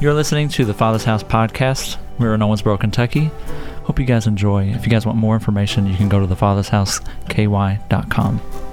You're listening to the Father's House podcast. We're in Owensboro, Kentucky. Hope you guys enjoy. If you guys want more information, you can go to thefathersHouseKY.com.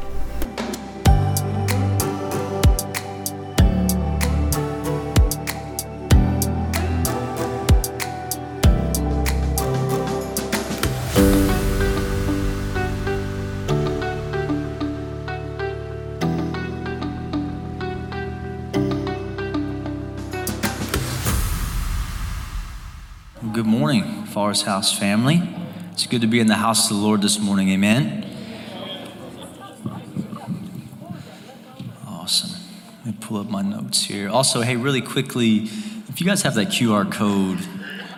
House family. It's good to be in the house of the Lord this morning. Amen. Awesome. Let me pull up my notes here. Also, hey, really quickly, if you guys have that QR code,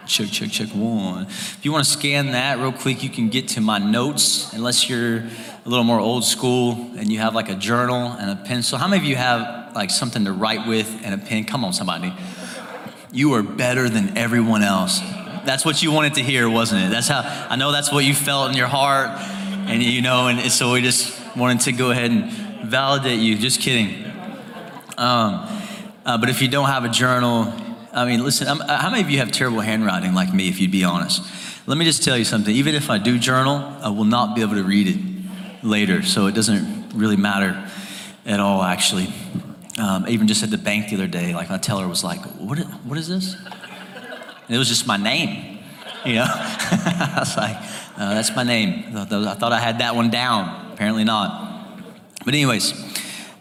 check, check, check one. If you want to scan that real quick, you can get to my notes, unless you're a little more old school and you have like a journal and a pencil. How many of you have like something to write with and a pen? Come on, somebody. You are better than everyone else. That's what you wanted to hear, wasn't it? That's how I know that's what you felt in your heart, and you know, and so we just wanted to go ahead and validate you. Just kidding. Um, uh, but if you don't have a journal, I mean, listen. I'm, how many of you have terrible handwriting like me? If you'd be honest, let me just tell you something. Even if I do journal, I will not be able to read it later, so it doesn't really matter at all, actually. Um, even just at the bank the other day, like my teller was like, "What? What is this?" It was just my name, you know. I was like, uh, "That's my name." I thought I had that one down. Apparently not. But anyways,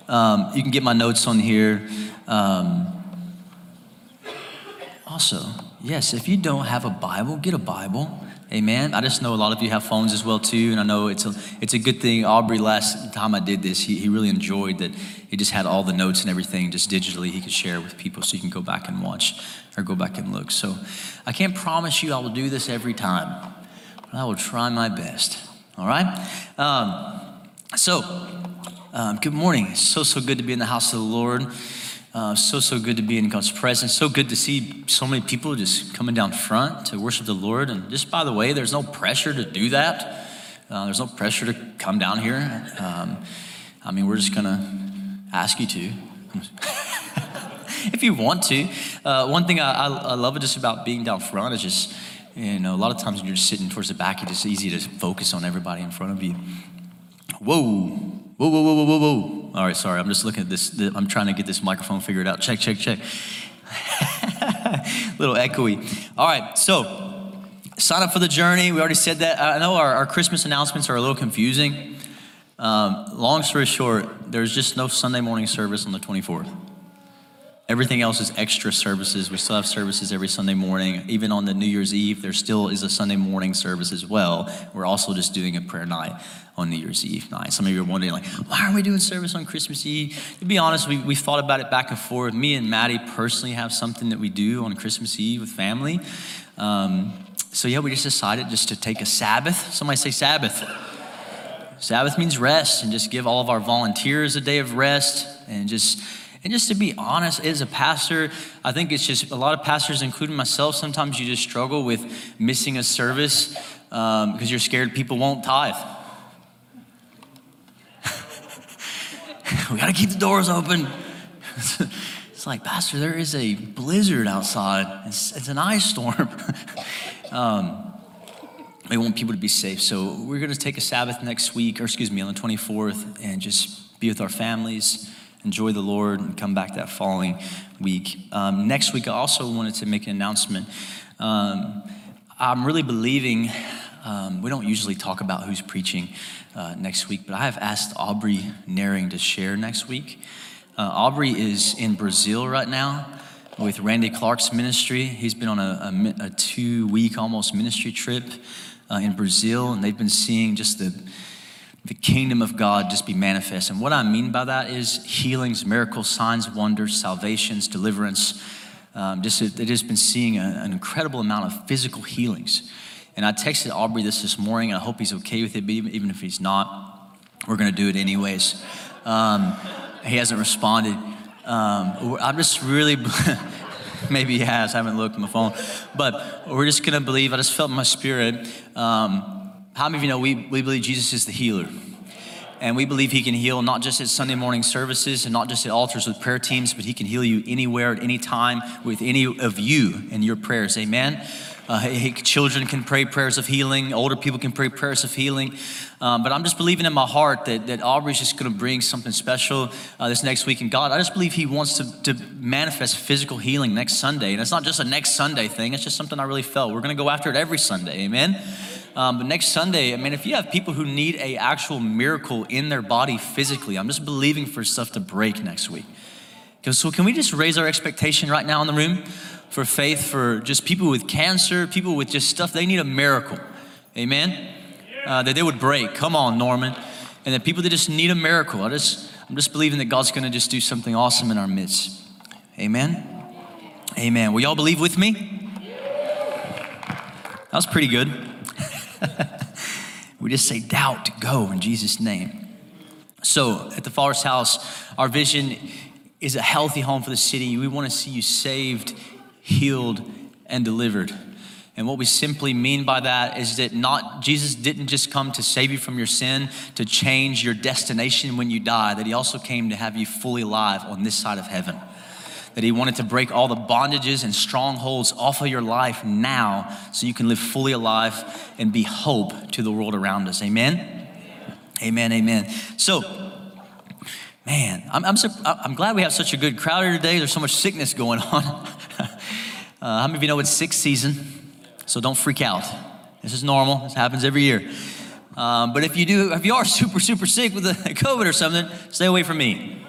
um, you can get my notes on here. Um, also, yes, if you don't have a Bible, get a Bible. Amen. I just know a lot of you have phones as well too, and I know it's a it's a good thing. Aubrey, last time I did this, he, he really enjoyed that. He just had all the notes and everything just digitally he could share with people, so you can go back and watch or go back and look. So I can't promise you I will do this every time, but I will try my best. All right. Um, so um, good morning. It's so so good to be in the house of the Lord. Uh, so, so good to be in God's presence. So good to see so many people just coming down front to worship the Lord. And just by the way, there's no pressure to do that. Uh, there's no pressure to come down here. Um, I mean, we're just going to ask you to. if you want to. Uh, one thing I, I, I love just about being down front is just, you know, a lot of times when you're sitting towards the back, it's just easy to focus on everybody in front of you. Whoa. Whoa, whoa, whoa, whoa, whoa, whoa. All right, sorry. I'm just looking at this. I'm trying to get this microphone figured out. Check, check, check. Little echoey. All right, so sign up for the journey. We already said that. I know our, our Christmas announcements are a little confusing. Um, long story short, there's just no Sunday morning service on the 24th. Everything else is extra services. We still have services every Sunday morning. Even on the New Year's Eve, there still is a Sunday morning service as well. We're also just doing a prayer night on New Year's Eve night. Some of you are wondering, like, why aren't we doing service on Christmas Eve? To be honest, we, we thought about it back and forth. Me and Maddie personally have something that we do on Christmas Eve with family. Um, so yeah, we just decided just to take a Sabbath. Somebody say Sabbath. Sabbath means rest, and just give all of our volunteers a day of rest, and just and just to be honest, as a pastor, I think it's just a lot of pastors, including myself, sometimes you just struggle with missing a service um, because you're scared people won't tithe. we got to keep the doors open. it's like, Pastor, there is a blizzard outside, it's, it's an ice storm. um, we want people to be safe. So we're going to take a Sabbath next week, or excuse me, on the 24th, and just be with our families, enjoy the Lord, and come back that following week. Um, next week, I also wanted to make an announcement. Um, I'm really believing, um, we don't usually talk about who's preaching uh, next week, but I have asked Aubrey Naring to share next week. Uh, Aubrey is in Brazil right now with Randy Clark's ministry. He's been on a, a, a two week almost ministry trip uh, in Brazil, and they've been seeing just the the kingdom of God just be manifest. And what I mean by that is healings, miracles, signs, wonders, salvations, deliverance. Um, just they've just been seeing a, an incredible amount of physical healings. And I texted Aubrey this this morning, and I hope he's okay with it, but even, even if he's not, we're going to do it anyways. Um, he hasn't responded. Um, I'm just really, maybe he has, I haven't looked at my phone, but we're just going to believe. I just felt in my spirit. Um, how many of you know we, we believe Jesus is the healer? And we believe He can heal not just at Sunday morning services and not just at altars with prayer teams, but He can heal you anywhere at any time with any of you and your prayers. Amen. Uh, children can pray prayers of healing. Older people can pray prayers of healing. Um, but I'm just believing in my heart that, that Aubrey's just going to bring something special uh, this next week. And God, I just believe He wants to, to manifest physical healing next Sunday. And it's not just a next Sunday thing, it's just something I really felt. We're going to go after it every Sunday. Amen. Um, but next Sunday, I mean, if you have people who need a actual miracle in their body physically, I'm just believing for stuff to break next week. So can we just raise our expectation right now in the room? for faith for just people with cancer, people with just stuff, they need a miracle. Amen? Uh, that they would break. Come on, Norman. And that people that just need a miracle. I just, I'm just believing that God's going to just do something awesome in our midst. Amen? Amen. Will y'all believe with me? That was pretty good. we just say, doubt, go in Jesus' name. So, at the Father's house, our vision is a healthy home for the city. We want to see you saved healed, and delivered. And what we simply mean by that is that not Jesus didn't just come to save you from your sin, to change your destination when you die, that he also came to have you fully alive on this side of heaven. That he wanted to break all the bondages and strongholds off of your life now so you can live fully alive and be hope to the world around us. Amen. Amen. Amen. So, man, I'm, I'm, I'm glad we have such a good crowd here today. There's so much sickness going on. Uh, how many of you know it's sixth season? So don't freak out. This is normal. This happens every year. Um, but if you do, if you are super, super sick with a COVID or something, stay away from me.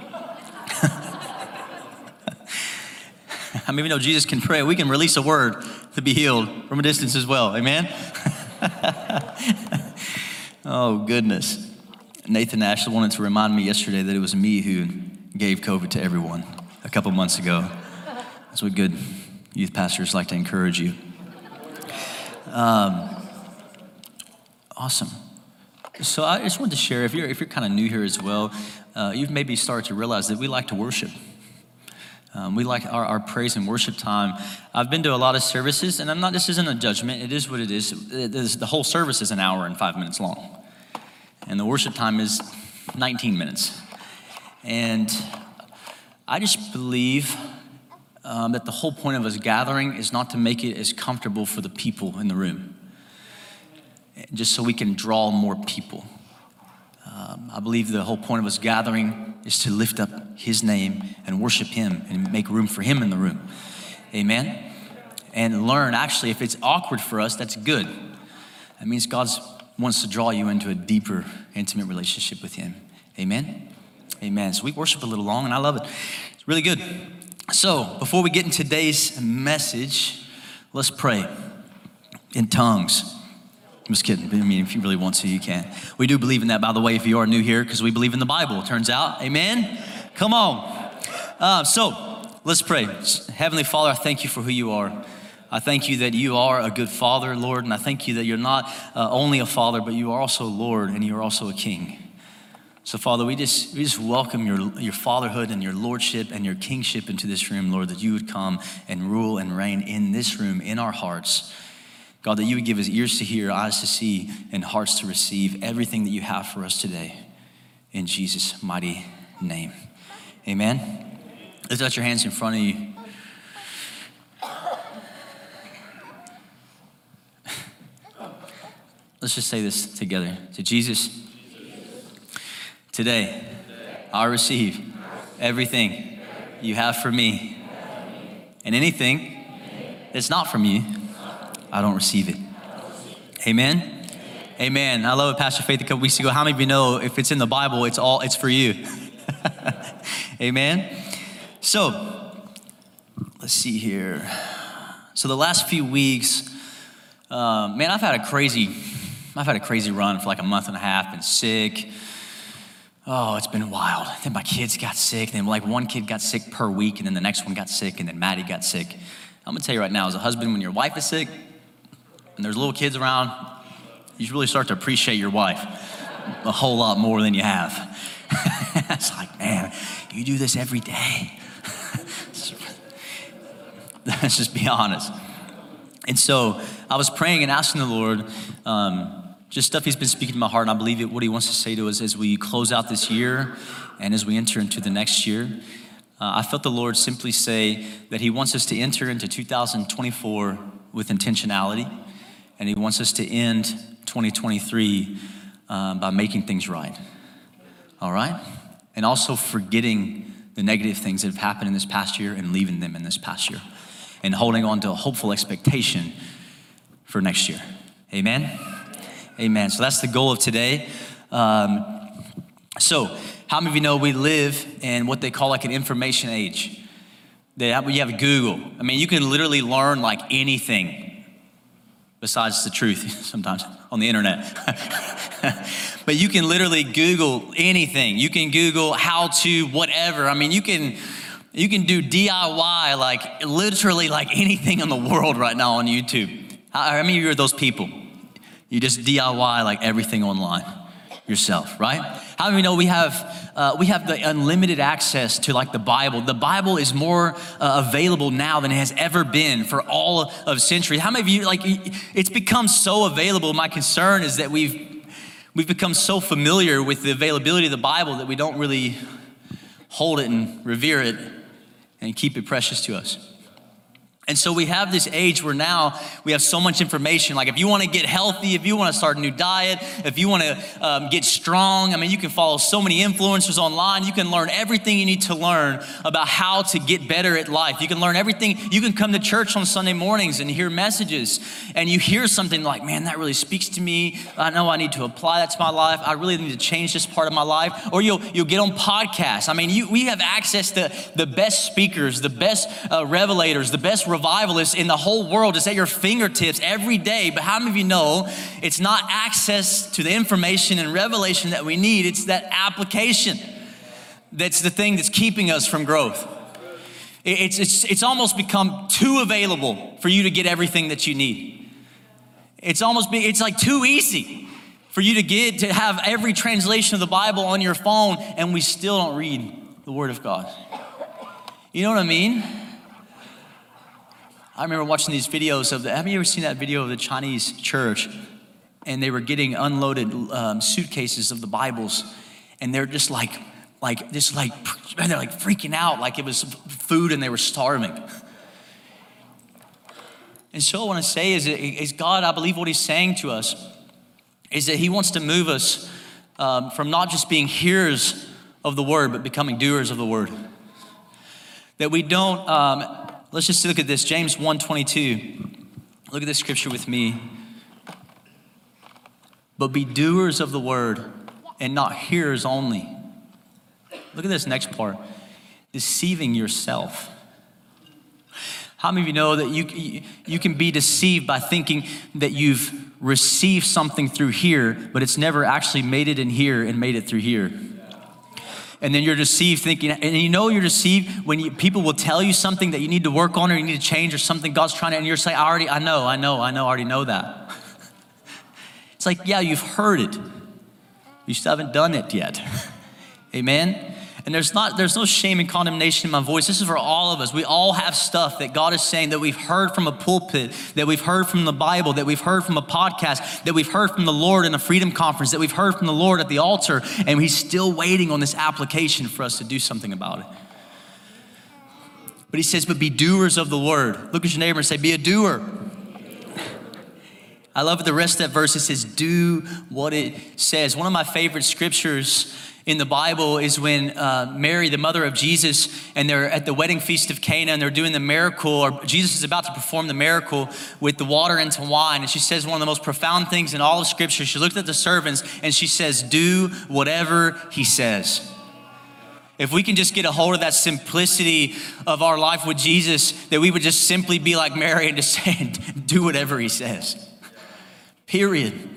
Many of you know Jesus can pray? We can release a word to be healed from a distance as well. Amen? oh, goodness. Nathan Ashley wanted to remind me yesterday that it was me who gave COVID to everyone a couple months ago. That's what good youth pastors like to encourage you. Um, awesome. So I just wanted to share, if you're, if you're kind of new here as well, uh, you've maybe started to realize that we like to worship. Um, we like our, our praise and worship time. I've been to a lot of services, and I'm not, this isn't a judgment, it is what it is. It is. The whole service is an hour and five minutes long, and the worship time is 19 minutes. And I just believe um, that the whole point of us gathering is not to make it as comfortable for the people in the room, just so we can draw more people. Um, I believe the whole point of us gathering is to lift up His name and worship Him and make room for Him in the room. Amen? And learn, actually, if it's awkward for us, that's good. That means God wants to draw you into a deeper, intimate relationship with Him. Amen? Amen. So we worship a little long, and I love it. It's really good. So, before we get in today's message, let's pray in tongues. I'm just kidding. I mean, if you really want to, you can. We do believe in that, by the way, if you are new here, because we believe in the Bible, turns out. Amen? Come on. Uh, so, let's pray. Heavenly Father, I thank you for who you are. I thank you that you are a good father, Lord, and I thank you that you're not uh, only a father, but you are also Lord and you're also a king. So, Father, we just, we just welcome your, your fatherhood and your lordship and your kingship into this room, Lord, that you would come and rule and reign in this room, in our hearts. God, that you would give us ears to hear, eyes to see, and hearts to receive everything that you have for us today. In Jesus' mighty name. Amen. Lift out your hands in front of you. Let's just say this together. To Jesus, Today, I receive everything you have for me. And anything that's not from you, I don't receive it. Amen. Amen. I love it, Pastor Faith a couple weeks ago. How many of you know if it's in the Bible, it's all it's for you? Amen. So let's see here. So the last few weeks, uh, man, I've had a crazy, I've had a crazy run for like a month and a half. Been sick. Oh, it's been wild. Then my kids got sick. Then like one kid got sick per week, and then the next one got sick, and then Maddie got sick. I'm gonna tell you right now, as a husband, when your wife is sick and there's little kids around, you really start to appreciate your wife a whole lot more than you have. it's like, man, you do this every day. Let's just be honest. And so I was praying and asking the Lord, um, just stuff He's been speaking to my heart, and I believe it, what He wants to say to us as we close out this year and as we enter into the next year. Uh, I felt the Lord simply say that He wants us to enter into 2024 with intentionality, and He wants us to end 2023 um, by making things right. All right? And also forgetting the negative things that have happened in this past year and leaving them in this past year, and holding on to a hopeful expectation for next year. Amen? Amen. So that's the goal of today. Um, so, how many of you know we live in what they call like an information age? They have, you have Google. I mean, you can literally learn like anything besides the truth sometimes on the internet. but you can literally Google anything. You can Google how to whatever. I mean, you can you can do DIY like literally like anything in the world right now on YouTube. How, how many of you are those people? You just DIY like everything online yourself, right? How we know we have uh, we have the unlimited access to like the Bible? The Bible is more uh, available now than it has ever been for all of centuries. How many of you like it's become so available? My concern is that we've we've become so familiar with the availability of the Bible that we don't really hold it and revere it and keep it precious to us. And so we have this age where now we have so much information. Like if you want to get healthy, if you want to start a new diet, if you want to um, get strong, I mean, you can follow so many influencers online. You can learn everything you need to learn about how to get better at life. You can learn everything. You can come to church on Sunday mornings and hear messages, and you hear something like, man, that really speaks to me. I know I need to apply that to my life. I really need to change this part of my life. Or you'll, you'll get on podcasts. I mean, you, we have access to the best speakers, the best uh, revelators, the best revivalists in the whole world. It's at your fingertips every day. But how many of you know it's not access to the information and revelation that we need? It's that application that's the thing that's keeping us from growth. It's, it's, it's almost become too available for you to get everything that you need. It's almost be, it's like too easy for you to get to have every translation of the Bible on your phone, and we still don't read the Word of God. You know what I mean? I remember watching these videos of the, have you ever seen that video of the Chinese church? And they were getting unloaded um, suitcases of the Bibles, and they're just like, like, just like, they're like freaking out like it was food and they were starving. And so, what I want to say is, is God, I believe what He's saying to us is that He wants to move us um, from not just being hearers of the word, but becoming doers of the word. That we don't, um, Let's just look at this. James 1:22. Look at this scripture with me. But be doers of the word and not hearers only. Look at this next part. Deceiving yourself. How many of you know that you, you can be deceived by thinking that you've received something through here, but it's never actually made it in here and made it through here? And then you're deceived thinking, and you know you're deceived when you, people will tell you something that you need to work on or you need to change or something God's trying to, and you're saying, I already, I know, I know, I know, I already know that. it's like, yeah, you've heard it. You still haven't done it yet. Amen? And there's not there's no shame and condemnation in my voice. This is for all of us. We all have stuff that God is saying that we've heard from a pulpit, that we've heard from the Bible, that we've heard from a podcast, that we've heard from the Lord in a freedom conference, that we've heard from the Lord at the altar, and He's still waiting on this application for us to do something about it. But He says, but be doers of the word. Look at your neighbor and say, be a doer. I love the rest of that verse. It says, do what it says. One of my favorite scriptures in the Bible is when uh, Mary, the mother of Jesus, and they're at the wedding feast of Cana and they're doing the miracle, or Jesus is about to perform the miracle with the water into wine. And she says one of the most profound things in all of Scripture. She looked at the servants and she says, Do whatever he says. If we can just get a hold of that simplicity of our life with Jesus, that we would just simply be like Mary and just say, Do whatever he says. Period.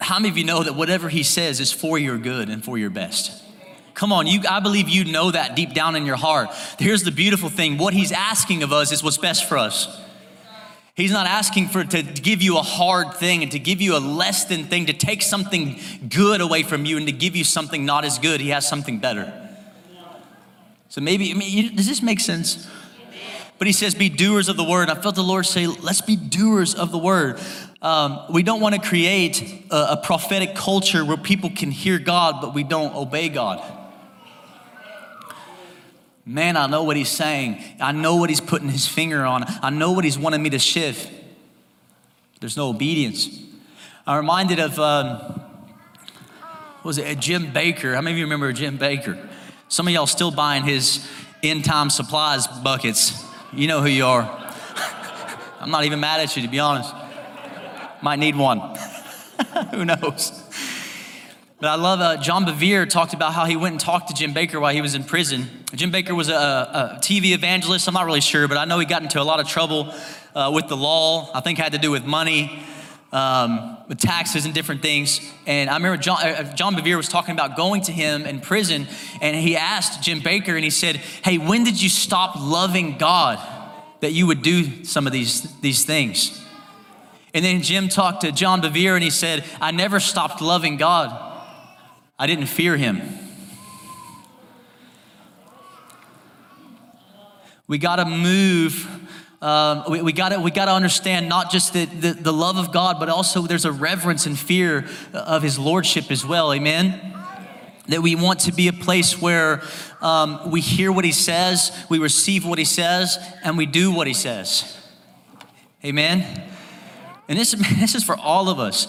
How many of you know that whatever he says is for your good and for your best? Come on, you, I believe you know that deep down in your heart. Here's the beautiful thing what he's asking of us is what's best for us. He's not asking for to give you a hard thing and to give you a less than thing, to take something good away from you and to give you something not as good. He has something better. So maybe, I mean, does this make sense? But he says, be doers of the word. I felt the Lord say, let's be doers of the word. Um, we don't want to create a, a prophetic culture where people can hear God, but we don't obey God. Man, I know what he's saying. I know what he's putting his finger on. I know what he's wanting me to shift. There's no obedience. I'm reminded of, um, was it Jim Bakker? How many of you remember Jim Bakker? Some of y'all still buying his end time supplies buckets. You know who you are. I'm not even mad at you, to be honest. Might need one. who knows? But I love uh, John Bevere talked about how he went and talked to Jim Bakker while he was in prison. Jim Bakker was a, a TV evangelist. I'm not really sure, but I know he got into a lot of trouble uh, with the law. I think had to do with money, um, with taxes and different things. And I remember John, uh, John Bevere was talking about going to him in prison, and he asked Jim Bakker, and he said, "Hey, when did you stop loving God that you would do some of these these things?" And then Jim talked to John Bevere, and he said, "I never stopped loving God." I didn't fear him. We got to move. Um, we, we gotta, we gotta understand not just the, the, the love of God, but also there's a reverence and fear of His Lordship as well. Amen that we want to be a place where um, we hear what he says, we receive what he says, and we do what he says. Amen. And this, this is for all of us.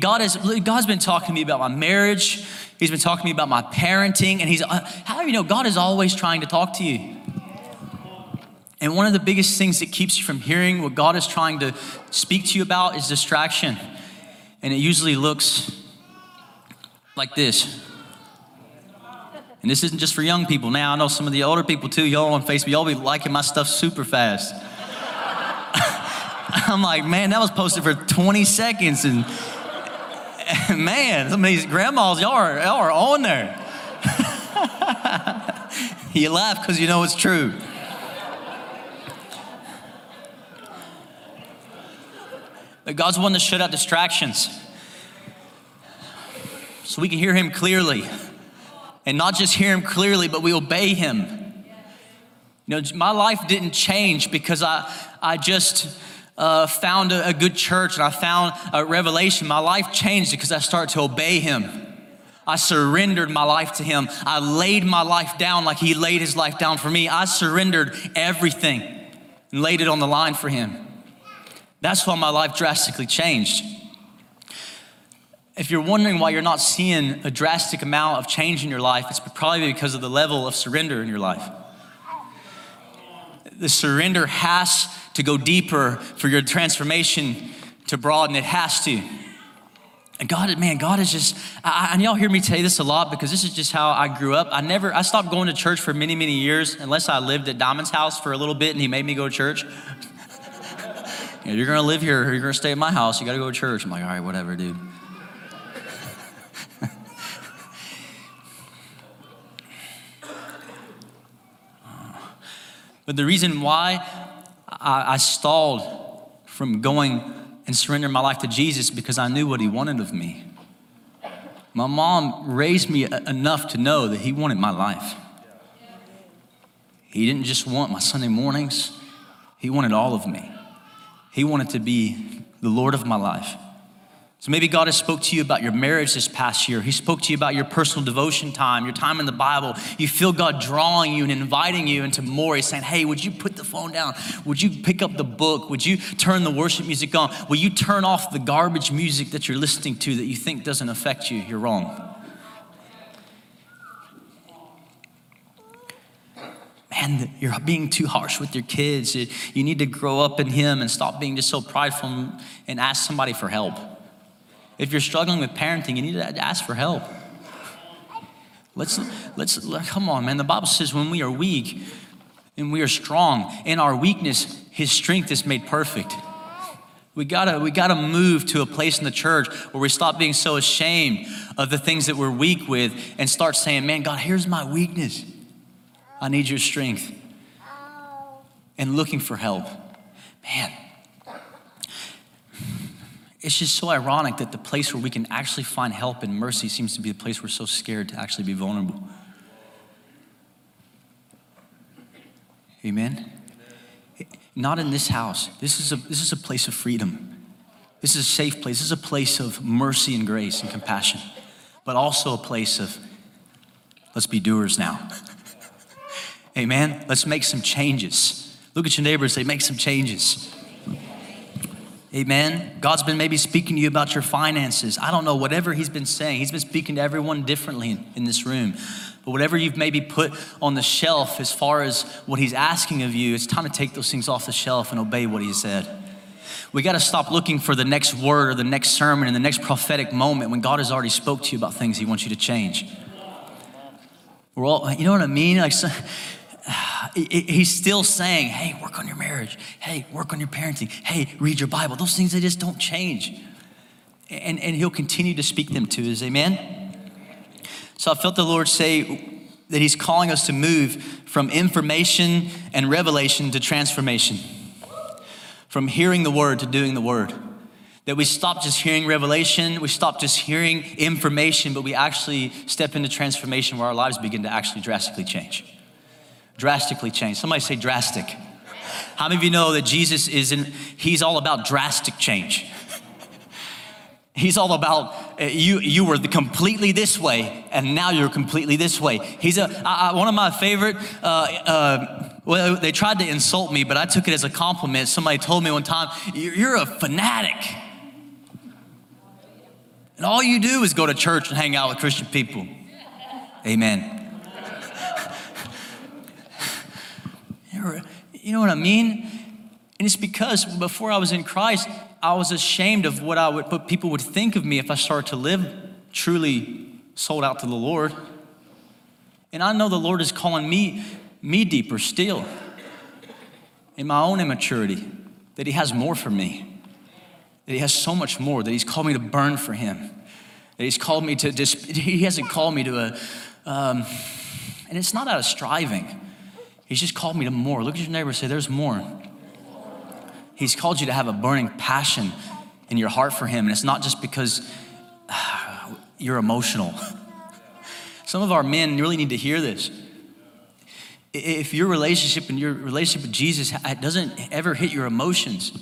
God has, God's been talking to me about my marriage. He's been talking to me about my parenting. And he's, uh, how do you know God is always trying to talk to you? And one of the biggest things that keeps you from hearing what God is trying to speak to you about is distraction. And it usually looks like this. And this isn't just for young people. Now, I know some of the older people too. Y'all on Facebook, y'all be liking my stuff super fast. I'm like, man, that was posted for 20 seconds. And, and man, some of these grandmas, y'all are, y'all are on there. you laugh because you know it's true. God's wanting to shut out distractions so we can hear Him clearly. And not just hear Him clearly, but we obey Him. You know, my life didn't change because I, I just uh, found a, a, good church and I found a revelation, my life changed because I started to obey Him. I surrendered my life to Him. I laid my life down like He laid His life down for me. I surrendered everything and laid it on the line for Him. That's why my life drastically changed. If you're wondering why you're not seeing a drastic amount of change in your life, it's probably because of the level of surrender in your life. The surrender has to go deeper for your transformation to broaden. It has to. And God, man, God is just, I, and y'all hear me say this a lot because this is just how I grew up. I never, I stopped going to church for many, many years unless I lived at Diamond's house for a little bit and he made me go to church. You know, you're gonna live here, you're gonna stay at my house, you gotta go to church. I'm like, all right, whatever, dude. but the reason why I, I stalled from going and surrendering my life to Jesus because I knew what He wanted of me. My mom raised me enough to know that He wanted my life. He didn't just want my Sunday mornings, He wanted all of me. He wanted to be the Lord of my life. So maybe God has spoke to you about your marriage this past year. He spoke to you about your personal devotion time, your time in the Bible. You feel God drawing you and inviting you into more. He's saying, "Hey, would you put the phone down? Would you pick up the book? Would you turn the worship music on? Will you turn off the garbage music that you're listening to that you think doesn't affect you? You're wrong." Man, you're being too harsh with your kids. You need to grow up in Him and stop being just so prideful and ask somebody for help. If you're struggling with parenting, you need to ask for help. Let's, let's, come on, man. The Bible says when we are weak and we are strong, in our weakness, His strength is made perfect. We gotta, we gotta move to a place in the church where we stop being so ashamed of the things that we're weak with and start saying, Man, God, here's my weakness. I need your strength. And looking for help. Man, it's just so ironic that the place where we can actually find help and mercy seems to be the place we're so scared to actually be vulnerable. Amen? not in this house. This is a, this is a place of freedom. This is a safe place. This is a place of mercy and grace and compassion, but also a place of let's be doers now. Amen. Let's make some changes. Look at your neighbors, they make some changes. Amen. God's been maybe speaking to you about your finances. I don't know, whatever He's been saying. He's been speaking to everyone differently in, in, this room. But whatever you've maybe put on the shelf as far as what He's asking of you, it's time to take those things off the shelf and obey what He said. We got to stop looking for the next word or the next sermon and the next prophetic moment when God has already spoke to you about things He wants you to change. We're all, you know what I mean? Like, so, he's still saying, hey, work on your marriage. Hey, work on your parenting. Hey, read your Bible. Those things, they just don't change. And, and he'll continue to speak them to us. Amen? So I felt the Lord say that he's calling us to move from information and revelation to transformation, from hearing the word to doing the word. That we stop just hearing revelation, we stop just hearing information, but we actually step into transformation where our lives begin to actually drastically change drastically change. Somebody say drastic. How many of you know that Jesus isn't, he's all about drastic change? He's all about uh, you. You were completely this way, and now you're completely this way. He's a I, I, one of my favorite. Uh, uh, well, they tried to insult me, but I took it as a compliment. Somebody told me one time, "You're a fanatic," and all you do is go to church and hang out with Christian people. Amen. You know what I mean? And it's because before I was in Christ, I was ashamed of what I would, what people would think of me if I started to live truly sold out to the Lord. And I know the Lord is calling me, me deeper still in my own immaturity, that He has more for me, that He has so much more, that He's called me to burn for Him, that He's called me to, just, He hasn't called me to a, um, and it's not out of striving. He's just called me to more. Look at your neighbor say, There's more. He's called you to have a burning passion in your heart for Him. And it's not just because uh, you're emotional. Some of our men really need to hear this. If your relationship and your relationship with Jesus doesn't ever hit your emotions,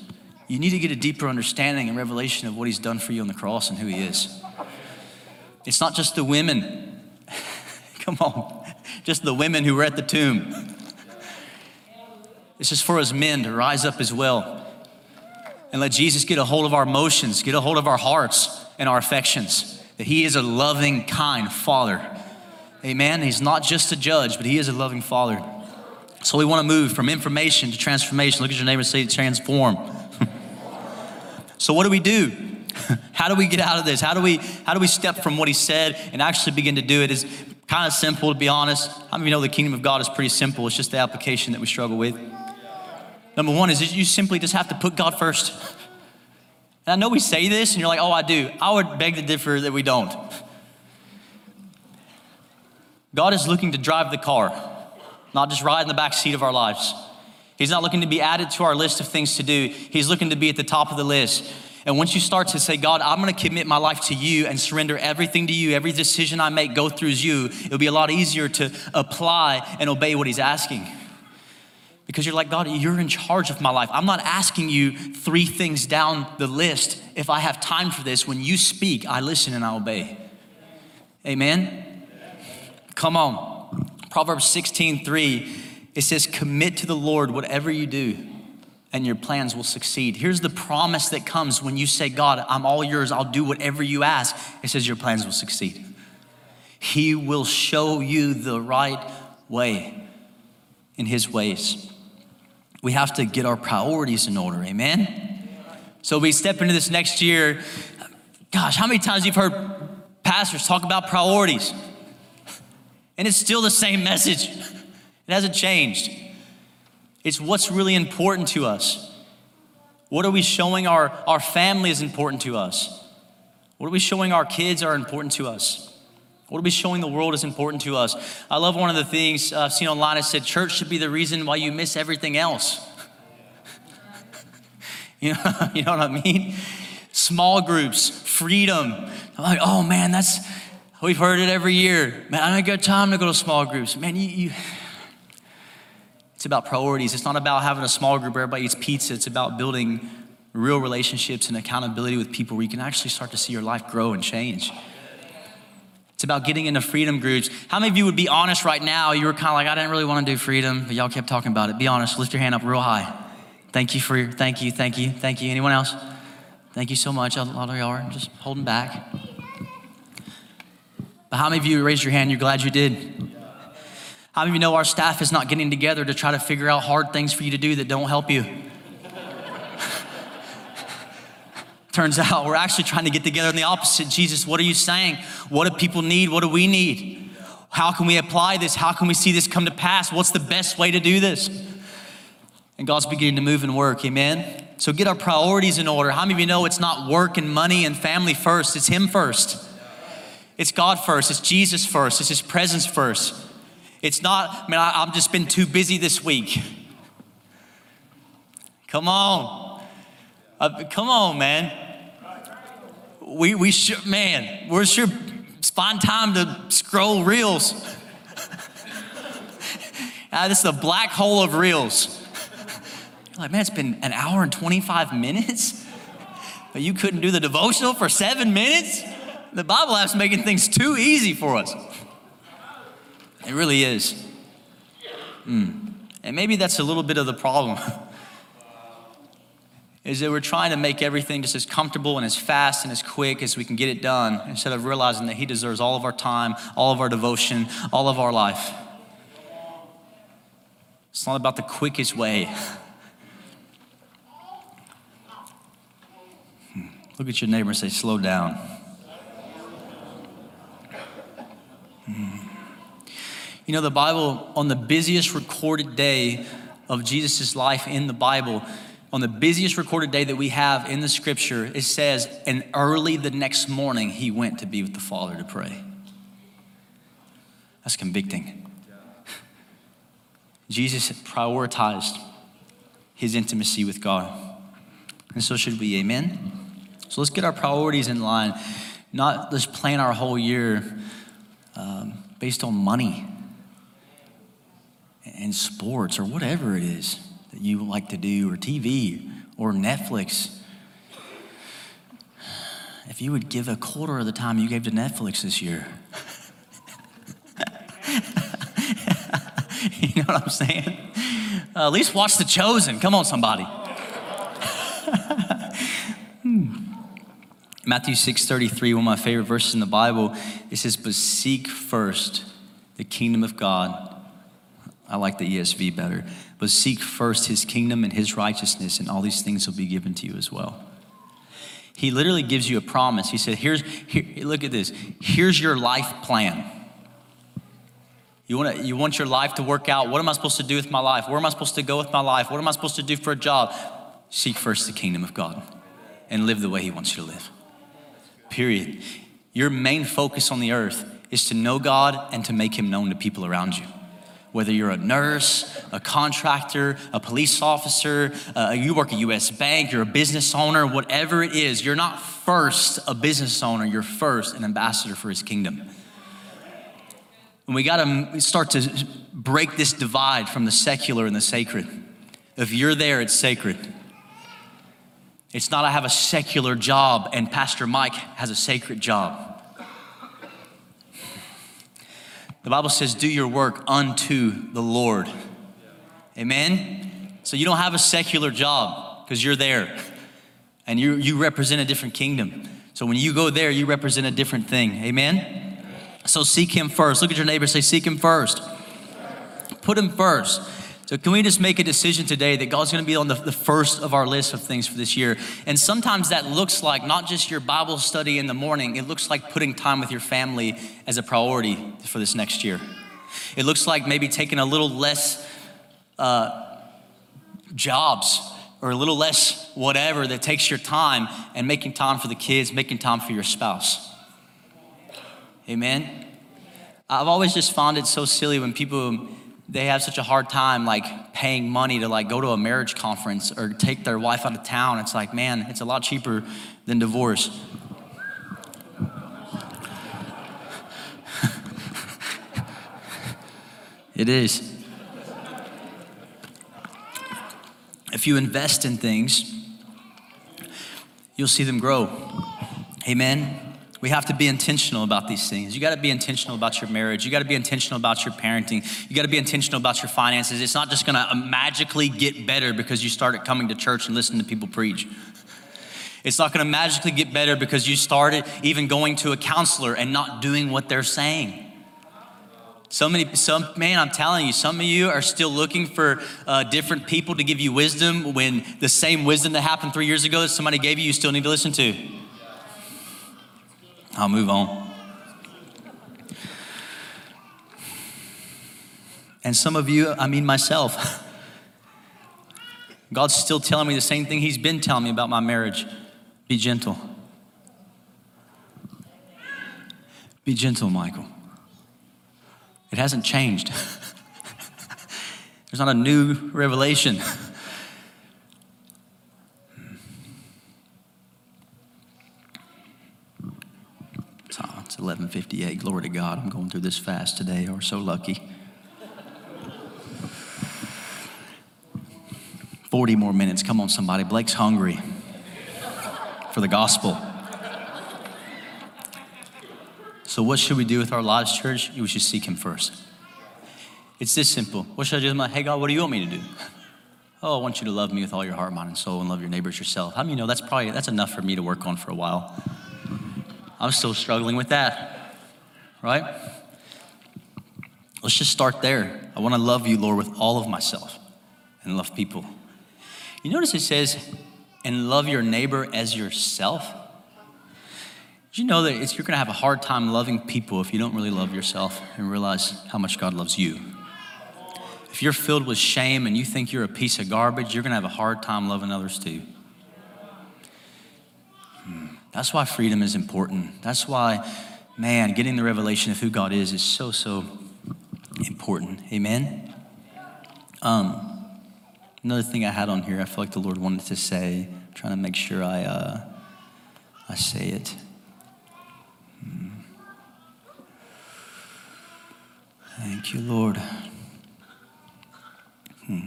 you need to get a deeper understanding and revelation of what He's done for you on the cross and who He is. It's not just the women. Come on. Just the women who were at the tomb. This is for us men to rise up as well and let Jesus get a hold of our emotions, get a hold of our hearts and our affections. That He is a loving, kind Father. Amen. He's not just a judge, but He is a loving Father. So we want to move from information to transformation. Look at your neighbor and say, transform. so what do we do? How do we get out of this? How do we how do we step from what he said and actually begin to do it? Is kind of simple to be honest. How many of you know the kingdom of God is pretty simple? It's just the application that we struggle with. Number one is you simply just have to put God first. And I know we say this and you're like, oh, I do. I would beg to differ that we don't. God is looking to drive the car, not just ride in the back seat of our lives. He's not looking to be added to our list of things to do. He's looking to be at the top of the list. And once you start to say, God, I'm gonna commit my life to you and surrender everything to you, every decision I make go through you, it'll be a lot easier to apply and obey what He's asking because you're like, God, you're in charge of my life. I'm not asking you three things down the list if I have time for this. When you speak, I listen and I obey. Amen? Come on. Proverbs 16 3, it says, Commit to the Lord whatever you do, and your plans will succeed. Here's the promise that comes when you say, God, I'm all yours, I'll do whatever you ask. It says, Your plans will succeed. He will show you the right way in His ways we have to get our priorities in order. Amen? So we step into this next year. Gosh, how many times you've heard pastors talk about priorities? And it's still the same message. It hasn't changed. It's what's really important to us. What are we showing our, our family is important to us? What are we showing our kids are important to us? What are we showing the world is important to us? I love one of the things uh, I've seen online. It said, Church should be the reason why you miss everything else. you, know, you know what I mean? Small groups, freedom. I'm like, oh man, that's, we've heard it every year. Man, I don't got time to go to small groups. Man, you, you It's about priorities. It's not about having a small group where everybody eats pizza. It's about building real relationships and accountability with people where you can actually start to see your life grow and change. It's about getting into freedom groups. How many of you would be honest right now? You were kind of like, I didn't really want to do freedom, but y'all kept talking about it. Be honest. Lift your hand up real high. Thank you for your, thank you, thank you, thank you. Anyone else? Thank you so much. A lot of y'all are just holding back. But how many of you raised your hand? You're glad you did. How many of you know our staff is not getting together to try to figure out hard things for you to do that don't help you? Turns out we're actually trying to get together in the opposite. Jesus, what are you saying? What do people need? What do we need? How can we apply this? How can we see this come to pass? What's the best way to do this? And God's beginning to move and work, amen? So get our priorities in order. How many of you know it's not work and money and family first? It's Him first. It's God first. It's Jesus first. It's His presence first. It's not, I mean, I, I've just been too busy this week. Come on. Uh, come on, man we, we should, man, we're sure find time to scroll reels. ah, this is a black hole of reels. Like, man, it's been an hour and 25 minutes, but you couldn't do the devotional for seven minutes? The Bible app's making things too easy for us. It really is. Mm. And maybe that's a little bit of the problem. is that we're trying to make everything just as comfortable and as fast and as quick as we can get it done instead of realizing that He deserves all of our time, all of our devotion, all of our life. It's not about the quickest way. Hmm. Look at your neighbor and say, slow down. Hmm. You know, the Bible, on the busiest recorded day of Jesus' life in the Bible, on the busiest recorded day that we have in the scripture, it says, and early the next morning, he went to be with the Father to pray. That's convicting. Jesus prioritized his intimacy with God. And so should we, amen? So let's get our priorities in line, not just plan our whole year um, based on money and sports or whatever it is that you like to do, or TV, or Netflix. If you would give a quarter of the time you gave to Netflix this year, you know what I'm saying? Uh, at least watch The Chosen. Come on, somebody. hmm. Matthew 6:33, one of my favorite verses in the Bible, it says, "But seek first the kingdom of God." I like the ESV better but seek first his kingdom and his righteousness, and all these things will be given to you as well. He literally gives you a promise. He said, Here's, here, look at this. Here's your life plan. You want, to, you want your life to work out. What am I supposed to do with my life? Where am I supposed to go with my life? What am I supposed to do for a job? Seek first the kingdom of God and live the way He wants you to live. Period. Your main focus on the earth is to know God and to make Him known to people around you whether you're a nurse, a contractor, a police officer, uh, you work at US Bank, you're a business owner, whatever it is, you're not first a business owner, you're first an ambassador for his kingdom. And we got to start to break this divide from the secular and the sacred. If you're there, it's sacred. It's not I have a secular job and Pastor Mike has a sacred job. The Bible says, do your work unto the Lord. Amen? So you don't have a secular job because you're there and you, you represent a different kingdom. So when you go there, you represent a different thing. Amen? So seek Him first. Look at your neighbor say, Seek Him first. Put Him first. So, can we just make a decision today that God's going to be on the, the, first of our list of things for this year? And sometimes that looks like not just your Bible study in the morning, it looks like putting time with your family as a priority for this next year. It looks like maybe taking a little less uh, jobs or a little less whatever that takes your time and making time for the kids, making time for your spouse. Amen? I've always just found it so silly when people they have such a hard time like paying money to like go to a marriage conference or take their wife out of town it's like man it's a lot cheaper than divorce it is if you invest in things, you'll see them grow. Amen. We have to be intentional about these things. You got to be intentional about your marriage. You got to be intentional about your parenting. You got to be intentional about your finances. It's not just going to magically get better because you started coming to church and listening to people preach. It's not going to magically get better because you started even going to a counselor and not doing what they're saying. So many, some man, I'm telling you, some of you are still looking for uh, different people to give you wisdom when the same wisdom that happened three years ago that somebody gave you, you still need to listen to. I'll move on. And some of you, I mean myself, God's still telling me the same thing He's been telling me about my marriage be gentle. Be gentle, Michael. It hasn't changed. There's not a new revelation. It's 11:58. Glory to God. I'm going through this fast today. We're so lucky. 40 more minutes. Come on, somebody. Blake's hungry for the gospel. So, what should we do with our lives, church? We should seek Him first. It's this simple. What should I do? I'm like, hey, God, what do you want me to do? Oh, I want you to love me with all your heart, mind, and soul, and love your neighbors yourself. How many you know that's probably that's enough for me to work on for a while? I'm still struggling with that, right? Let's just start there. I want to love you, Lord, with all of myself and love people. You notice it says, and love your neighbor as yourself. Did you know that you're going to have a hard time loving people if you don't really love yourself and realize how much God loves you? If you're filled with shame and you think you're a piece of garbage, you're going to have a hard time loving others too. Hmm. That's why freedom is important. That's why, man, getting the revelation of who God is is so, so important. Amen? Um, another thing I had on here, I feel like the Lord wanted to say, I'm trying to make sure I, uh, I say it. Thank you, Lord. Hmm.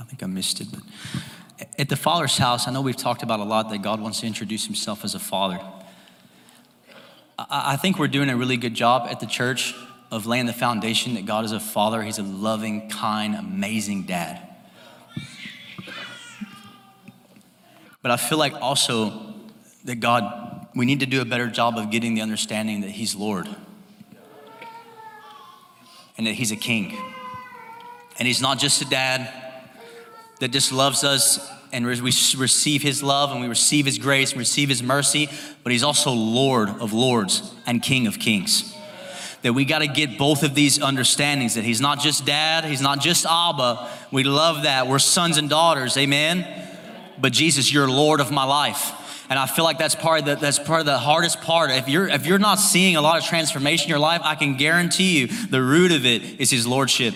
I think I missed it, but at the Father's house, I know we've talked about a lot that God wants to introduce Himself as a Father. I think we're doing a really good job at the church of laying the foundation that God is a Father. He's a loving, kind, amazing dad. But I feel like also that God, we need to do a better job of getting the understanding that He's Lord and that He's a king. And He's not just a dad that just loves us and we receive His love and we receive His grace and receive His mercy, but He's also Lord of lords and King of kings. That we got to get both of these understandings that He's not just dad, He's not just Abba. We love that. We're sons and daughters, amen? But Jesus, you're Lord of my life. And I feel like that's part of the, that's part of the hardest part. If you're, if you're not seeing a lot of transformation in your life, I can guarantee you the root of it is his lordship.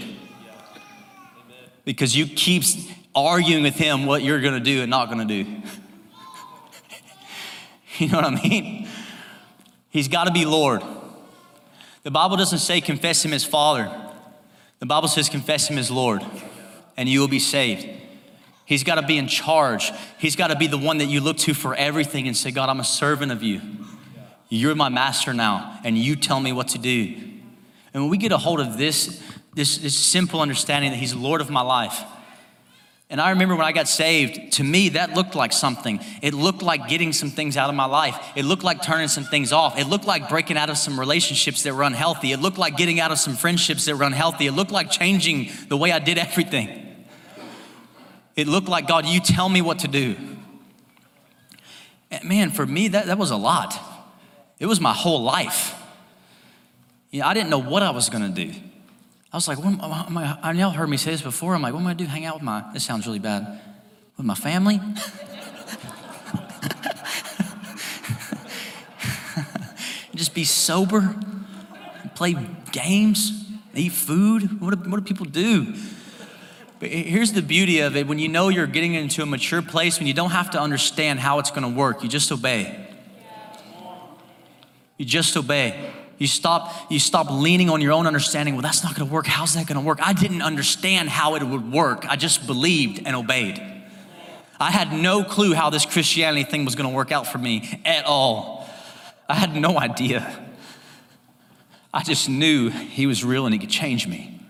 Because you keep arguing with him what you're going to do and not going to do. you know what I mean? He's got to be Lord. The Bible doesn't say confess him as Father. The Bible says confess him as Lord, and you will be saved. He's got to be in charge. He's got to be the one that you look to for everything and say, God, I'm a servant of you. You're my master now, and you tell me what to do. And when we get a hold of this, this, this simple understanding that He's Lord of my life, and I remember when I got saved, to me, that looked like something. It looked like getting some things out of my life. It looked like turning some things off. It looked like breaking out of some relationships that were unhealthy. It looked like getting out of some friendships that were unhealthy. It looked like changing the way I did everything. It looked like, God, you tell me what to do. And man, for me, that, that was a lot. It was my whole life. You know, I didn't know what I was going to do. I was like, what am I, I y'all heard me say this before. I'm like, what am I to do? Hang out with my, this sounds really bad, with my family? just be sober, play games, eat food. What do, what do people do? But here's the beauty of it when you know you're getting into a mature place, when you don't have to understand how it's going to work, you just obey. You just obey. You stop, you stop leaning on your own understanding. Well, that's not going to work. How's that going to work? I didn't understand how it would work. I just believed and obeyed. I had no clue how this Christianity thing was going to work out for me at all. I had no idea. I just knew He was real and He could change me.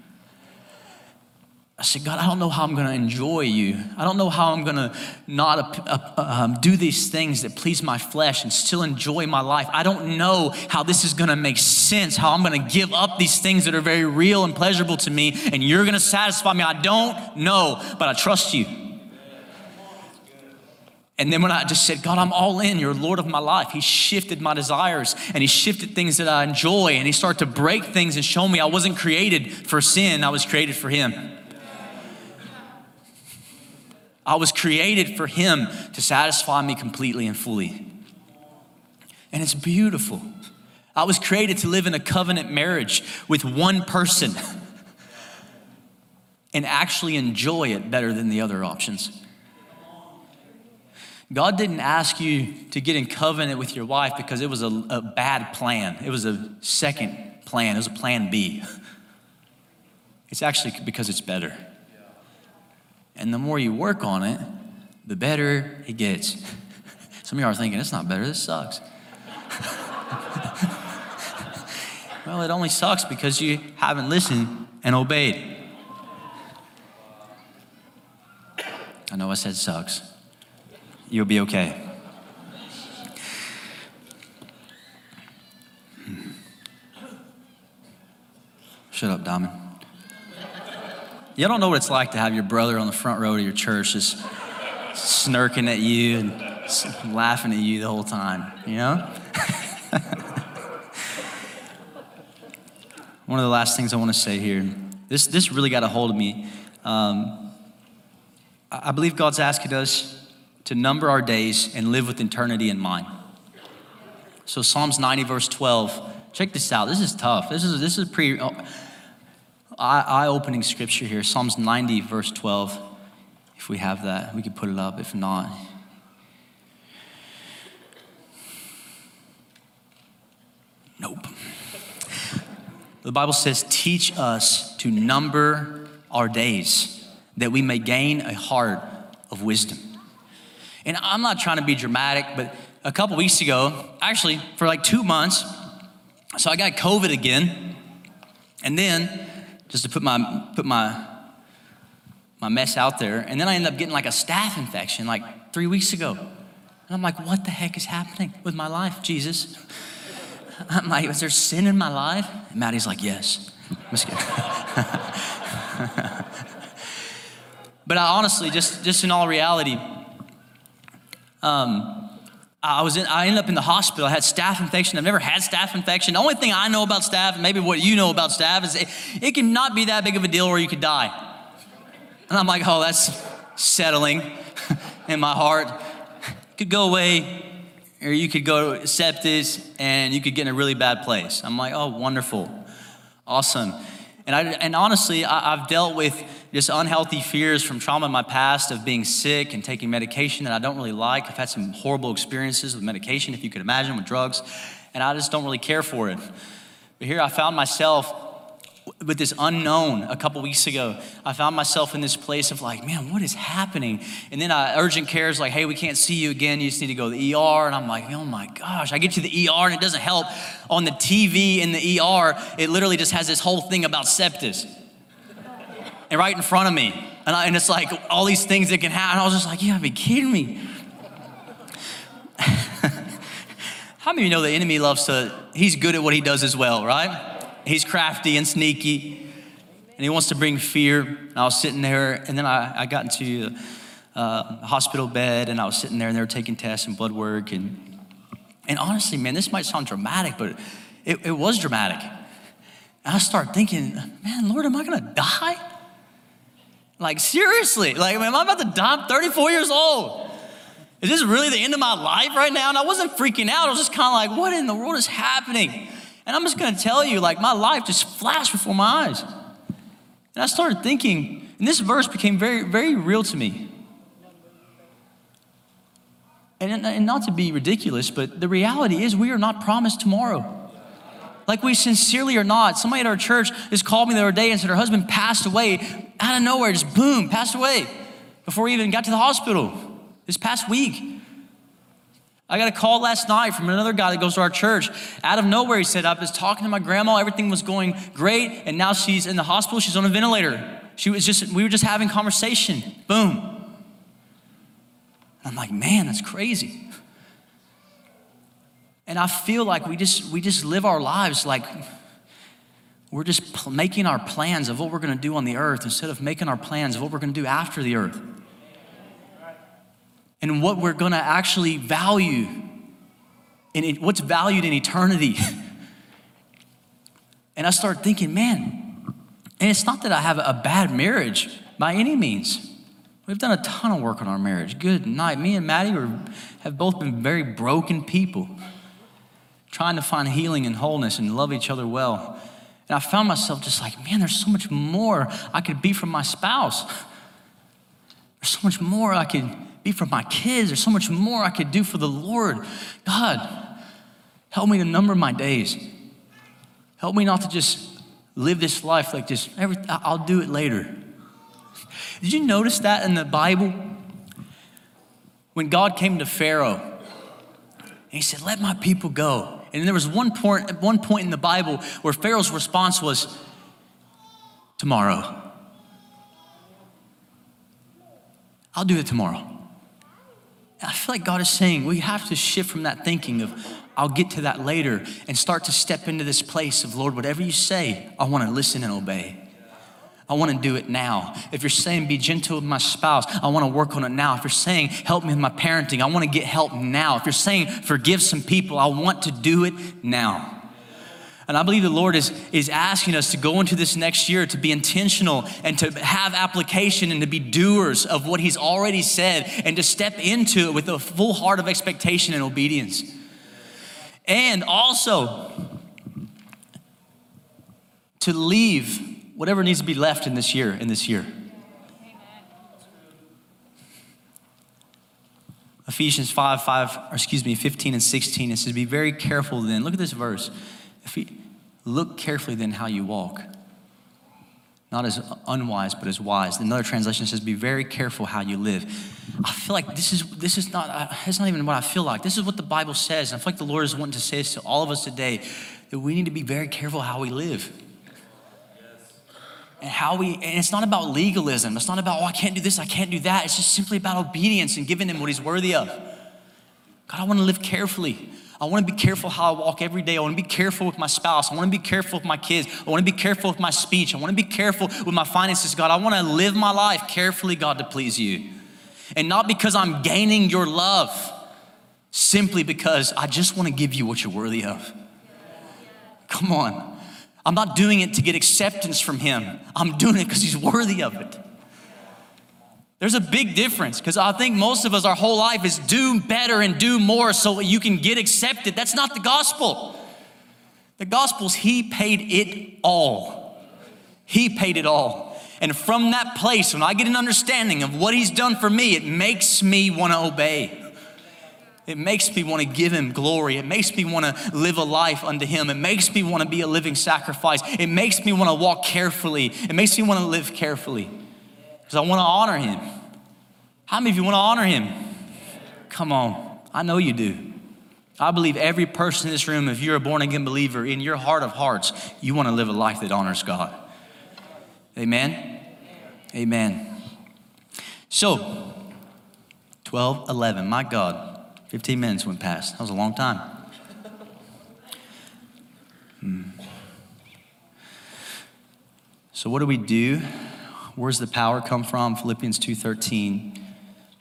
I said, God, I don't know how I'm going to enjoy you. I don't know how I'm going to not uh, uh, um, do these things that please my flesh and still enjoy my life. I don't know how this is going to make sense, how I'm going to give up these things that are very real and pleasurable to me, and you're going to satisfy me. I don't know, but I trust you. And then when I just said, God, I'm all in, you're Lord of my life, He shifted my desires and He shifted things that I enjoy and He started to break things and show me I wasn't created for sin, I was created for Him. I was created for Him to satisfy me completely and fully. And it's beautiful. I was created to live in a covenant marriage with one person and actually enjoy it better than the other options. God didn't ask you to get in covenant with your wife because it was a, a, bad plan. It was a second plan, it was a plan B. It's actually because it's better. And the more you work on it, the better it gets. Some of y'all are thinking, it's not better, this sucks. well, it only sucks because you haven't listened and obeyed. I know I said sucks. You'll be okay. Shut up, Diamond. You don't know what it's like to have your brother on the front row of your church just snirking at you and laughing at you the whole time, you know? One of the last things I want to say here, this, this really got a hold of me. Um, I believe God's asking us to number our days and live with eternity in mind. So Psalms 90, verse 12. Check this out. This is tough. This is this is pretty eye opening scripture here Psalms 90, verse 12. If we have that, we could put it up. If not, nope. The Bible says, Teach us to number our days that we may gain a heart of wisdom. And I'm not trying to be dramatic, but a couple weeks ago, actually, for like two months, so I got COVID again. And then just to put my put my my mess out there. And then I ended up getting like a staph infection like three weeks ago. And I'm like, what the heck is happening with my life, Jesus? I'm like, is there sin in my life? And Maddie's like, yes. but I honestly, just just in all reality, um, I was in, I ended up in the hospital. I had staph infection. I've never had staph infection. The only thing I know about staph, maybe what you know about staph, is it, it can not be that big of a deal where you could die. And I'm like, oh, that's settling in my heart. Could go away, or you could go to sepsis, and you could get in a really bad place. I'm like, oh, wonderful, awesome. And, I, and honestly, I, I've dealt with just unhealthy fears from trauma in my past of being sick and taking medication that I don't really like. I've had some horrible experiences with medication, if you could imagine, with drugs, and I just don't really care for it. But here I found myself with this unknown a couple weeks ago. I found myself in this place of like, man, what is happening? And then uh, urgent care is like, hey, we can't see you again. You just need to go to the ER. And I'm like, oh my gosh. I get to the ER and it doesn't help. On the TV in the ER, it literally just has this whole thing about sepsis. And right in front of me. And, I, and it's like all these things that can happen. I was just like, you gotta be kidding me. How many of you know the enemy loves to, he's good at what he does as well, right? He's crafty and sneaky, and he wants to bring fear. And I was sitting there, and then I, I got into uh, a hospital bed, and I was sitting there, and they were taking tests and blood work. And, and honestly, man, this might sound dramatic, but it, it was dramatic. And I started thinking, man, Lord, am I gonna die? Like, seriously, like, am I about to die? I'm 34 years old. Is this really the end of my life right now? And I wasn't freaking out. I was just kind of like, what in the world is happening? And I'm just going to tell you, like, my life just flashed before my eyes. And I started thinking, and this verse became very, very real to me. And, and not to be ridiculous, but the reality is we are not promised tomorrow. Like we sincerely are not. Somebody at our church just called me the other day and said her husband passed away out of nowhere, just boom, passed away before he even got to the hospital. this past week. I got a call last night from another guy that goes to our church. Out of nowhere, he said, I was talking to my grandma, everything was going great, and now she's in the hospital, she's on a ventilator. She was just, we were just having conversation. Boom. I'm like, man, that's crazy. And I feel like we just we just live our lives like we're just pl- making our plans of what we're going to do on the earth instead of making our plans of what we're going to do after the earth. And what we're going to actually value and what's valued in eternity. and I start thinking, man, and it's not that I have a bad marriage by any means. We've done a ton of work on our marriage. Good night. Me and Maddie are, have both been very broken people, trying to find healing and wholeness and love each other well. And I found myself just like, man, there's so much more I could be from my spouse. There's so much more I could be for my kids. There's so much more I could do for the Lord. God, help me to number my days. Help me not to just live this life like just, every, I'll do it later. Did you notice that in the Bible? When God came to Pharaoh, and he said, Let my people go. And there was one point, one point in the Bible where Pharaoh's response was, Tomorrow. I'll do it tomorrow. I feel like God is saying we have to shift from that thinking of, I'll get to that later, and start to step into this place of, Lord, whatever you say, I want to listen and obey. I want to do it now. If you're saying be gentle with my spouse, I want to work on it now. If you're saying help me with my parenting, I want to get help now. If you're saying forgive some people, I want to do it now. And I believe the Lord is, is asking us to go into this next year to be intentional and to have application and to be doers of what He's already said and to step into it with a full heart of expectation and obedience. And also to leave whatever needs to be left in this year, in this year. Ephesians 5, 5, or excuse me, 15 and 16, it says, Be very careful then. Look at this verse. If you, look carefully then how you walk. Not as unwise, but as wise. Another translation says, Be very careful how you live. I feel like this is this is not uh, it's not even what I feel like. This is what the Bible says. And I feel like the Lord is wanting to say this to all of us today that we need to be very careful how we live and how we, and it's not about legalism. It's not about, oh, I can't do this, I can't do that. It's just simply about obedience and giving him what he's worthy of. God, I want to live carefully. I want to be careful how I walk every day. I want to be careful with my spouse. I want to be careful with my kids. I want to be careful with my speech. I want to be careful with my finances, God. I want to live my life carefully, God, to please you. And not because I'm gaining your love, simply because I just want to give you what you're worthy of. Come on. I'm not doing it to get acceptance from Him. I'm doing it because He's worthy of it. There's a big difference because I think most of us, our whole life is do better and do more so you can get accepted. That's not the gospel. The gospel is He paid it all. He paid it all. And from that place, when I get an understanding of what He's done for me, it makes me want to obey. It makes me want to give him glory. It makes me want to live a life unto him. It makes me want to be a living sacrifice. It makes me want to walk carefully. It makes me want to live carefully because I want to honor him. How many of you want to honor him? Come on. I know you do. I believe every person in this room, if you're a born again believer, in your heart of hearts, you want to live a life that honors God. Amen? Amen. So, 12, 11, my God. 15 minutes went past. That was a long time. Hmm. So what do we do? Where's the power come from? Philippians 2:13.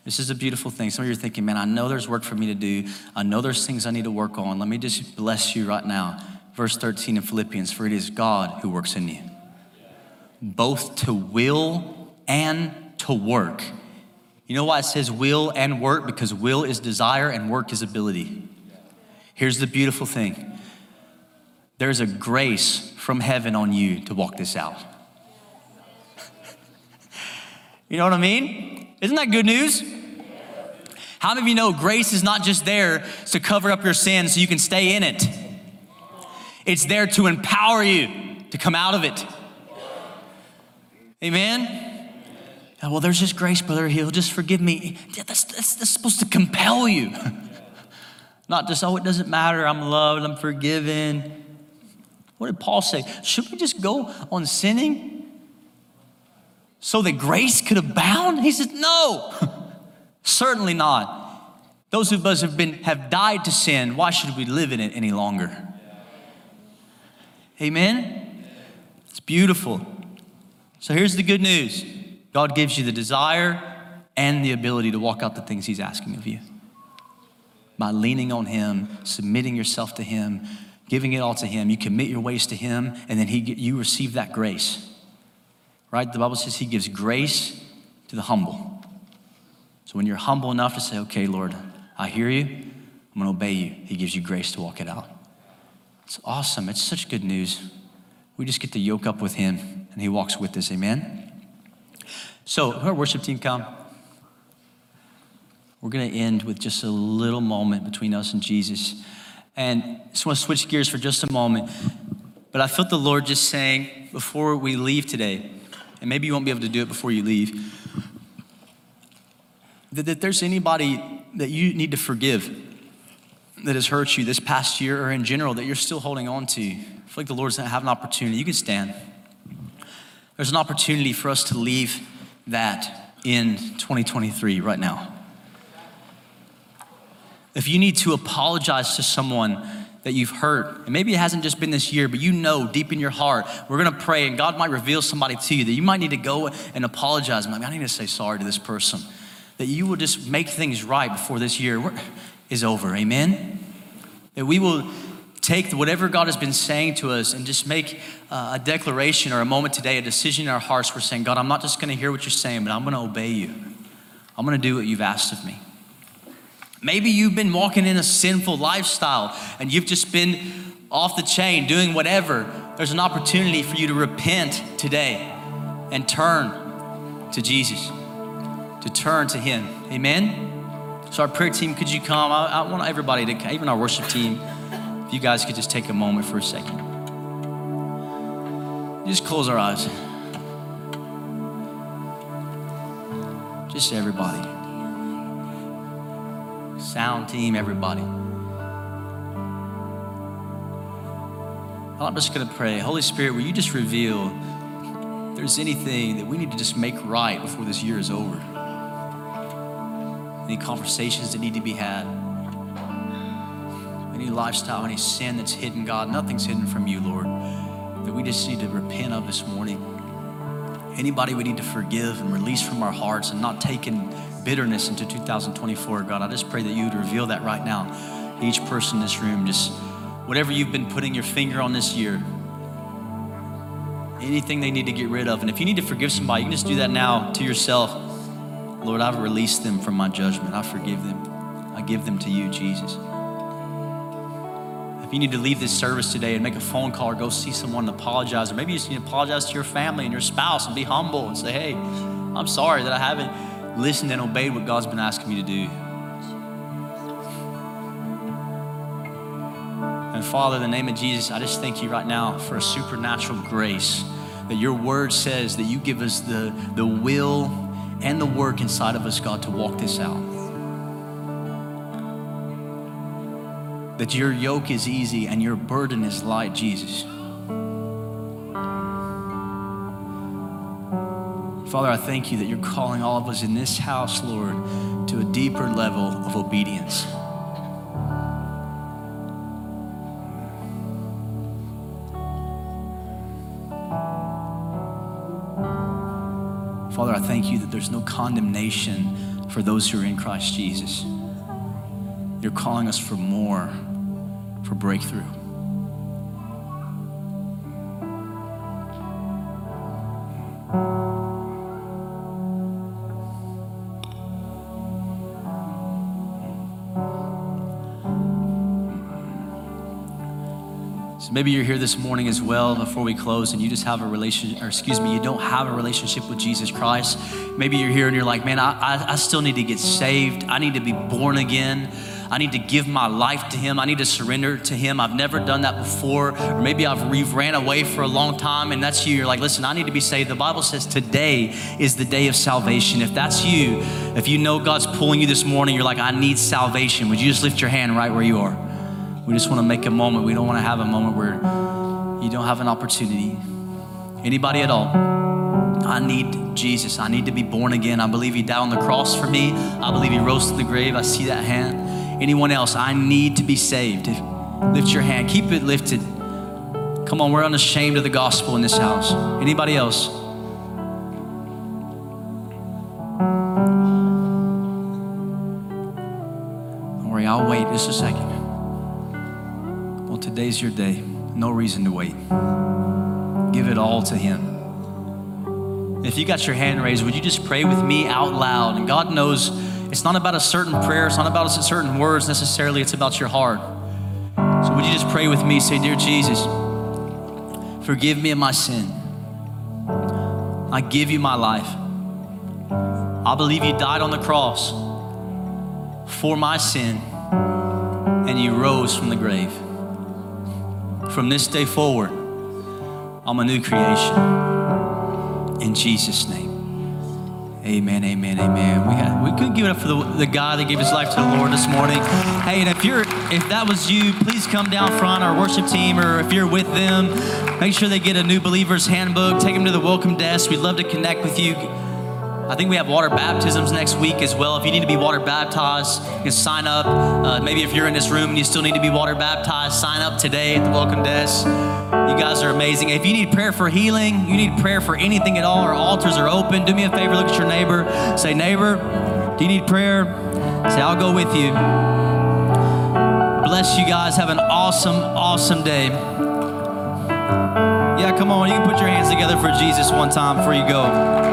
This is a beautiful thing. Some of you are thinking, man, I know there's work for me to do. I know there's things I need to work on. Let me just bless you right now. Verse 13 in Philippians, for it is God who works in you, both to will and to work you know why it says will and work? Because will is desire and work is ability. Here's the beautiful thing there's a grace from heaven on you to walk this out. you know what I mean? Isn't that good news? How many of you know grace is not just there to cover up your sins so you can stay in it? It's there to empower you to come out of it. Amen? Oh, well, there's just grace, brother. He'll just forgive me. That's, that's, that's supposed to compel you. Not just, oh, it doesn't matter. I'm loved. I'm forgiven. What did Paul say? Should we just go on sinning so that grace could abound? He says, no, certainly not. Those of us have been have died to sin. Why should we live in it any longer? Amen. It's beautiful. So here's the good news. God gives you the desire and the ability to walk out the things He's asking of you. By leaning on Him, submitting yourself to Him, giving it all to Him, you commit your ways to Him, and then he, you receive that grace. Right? The Bible says He gives grace to the humble. So when you're humble enough to say, okay, Lord, I hear you, I'm gonna obey you, He gives you grace to walk it out. It's awesome. It's such good news. We just get to yoke up with Him, and He walks with us. Amen. So, our worship team come. We're going to end with just a little moment between us and Jesus. And I just want to switch gears for just a moment. But I felt the Lord just saying before we leave today, and maybe you won't be able to do it before you leave, that, that there's anybody that you need to forgive that has hurt you this past year or in general that you're still holding on to. I feel like the Lord's going to have an opportunity. You can stand. There's an opportunity for us to leave that in 2023 right now. If you need to apologize to someone that you've hurt, and maybe it hasn't just been this year, but you know deep in your heart, we're gonna pray and God might reveal somebody to you that you might need to go and apologize. I, mean, I need to say sorry to this person. That you will just make things right before this year is over. Amen? That we will take whatever God has been saying to us and just make uh, a declaration or a moment today, a decision in our hearts. We're saying, God, I'm not just going to hear what you're saying, but I'm going to obey you. I'm going to do what you've asked of me. Maybe you've been walking in a sinful lifestyle and you've just been off the chain doing whatever. There's an opportunity for you to repent today and turn to Jesus, to turn to Him. Amen? So, our prayer team, could you come? I, I want everybody to, even our worship team, if you guys could just take a moment for a second. Just close our eyes. Just everybody. Sound team, everybody. I'm just going to pray. Holy Spirit, will you just reveal if there's anything that we need to just make right before this year is over? Any conversations that need to be had? Any lifestyle, any sin that's hidden, God, nothing's hidden from you, Lord, that we just need to repent of this morning. Anybody we need to forgive and release from our hearts and not take in bitterness into 2024, God, I just pray that you would reveal that right now. Each person in this room, just whatever you've been putting your finger on this year, anything they need to get rid of. And if you need to forgive somebody, you can just do that now to yourself. Lord, I've released them from my judgment. I forgive them. I give them to you, Jesus. If you need to leave this service today and make a phone call or go see someone and apologize, or maybe you just need to apologize to your family and your spouse and be humble and say, hey, I'm sorry that I haven't listened and obeyed what God's been asking me to do. And Father, in the name of Jesus, I just thank you right now for a supernatural grace that your word says that you give us the, the will and the work inside of us, God, to walk this out. That your yoke is easy and your burden is light, Jesus. Father, I thank you that you're calling all of us in this house, Lord, to a deeper level of obedience. Father, I thank you that there's no condemnation for those who are in Christ Jesus. You're calling us for more for breakthrough. So maybe you're here this morning as well before we close and you just have a relationship, or excuse me, you don't have a relationship with Jesus Christ. Maybe you're here and you're like, man, I, I, I still need to get saved. I need to be born again. I need to give my life to Him. I need to surrender to Him. I've never done that before, or maybe I've ran away for a long time, and that's you. You're like, listen, I need to be saved. The Bible says today is the day of salvation. If that's you, if you know God's pulling you this morning, you're like, I need salvation. Would you just lift your hand right where you are? We just want to make a moment. We don't want to have a moment where you don't have an opportunity. Anybody at all? I need Jesus. I need to be born again. I believe He died on the cross for me. I believe He rose to the grave. I see that hand. Anyone else? I need to be saved. Lift your hand. Keep it lifted. Come on, we're unashamed of the gospel in this house. Anybody else? Don't worry, I'll wait just a second. Well, today's your day. No reason to wait. Give it all to Him. If you got your hand raised, would you just pray with me out loud? And God knows it's not about a certain prayer, it's not about a certain words necessarily, it's about your heart. So would you just pray with me? Say, Dear Jesus, forgive me of my sin. I give you my life. I believe you died on the cross for my sin and you rose from the grave. From this day forward, I'm a new creation. In Jesus' name. Amen, amen, amen. We had, we could give it up for the, the guy that gave his life to the Lord this morning. Hey, and if you're if that was you, please come down front, our worship team, or if you're with them, make sure they get a new believer's handbook. Take them to the welcome desk. We'd love to connect with you. I think we have water baptisms next week as well. If you need to be water baptized, you can sign up. Uh, maybe if you're in this room and you still need to be water baptized, sign up today at the welcome desk. You guys are amazing. If you need prayer for healing, you need prayer for anything at all, our altars are open. Do me a favor, look at your neighbor. Say, neighbor, do you need prayer? Say, I'll go with you. Bless you guys. Have an awesome, awesome day. Yeah, come on. You can put your hands together for Jesus one time before you go.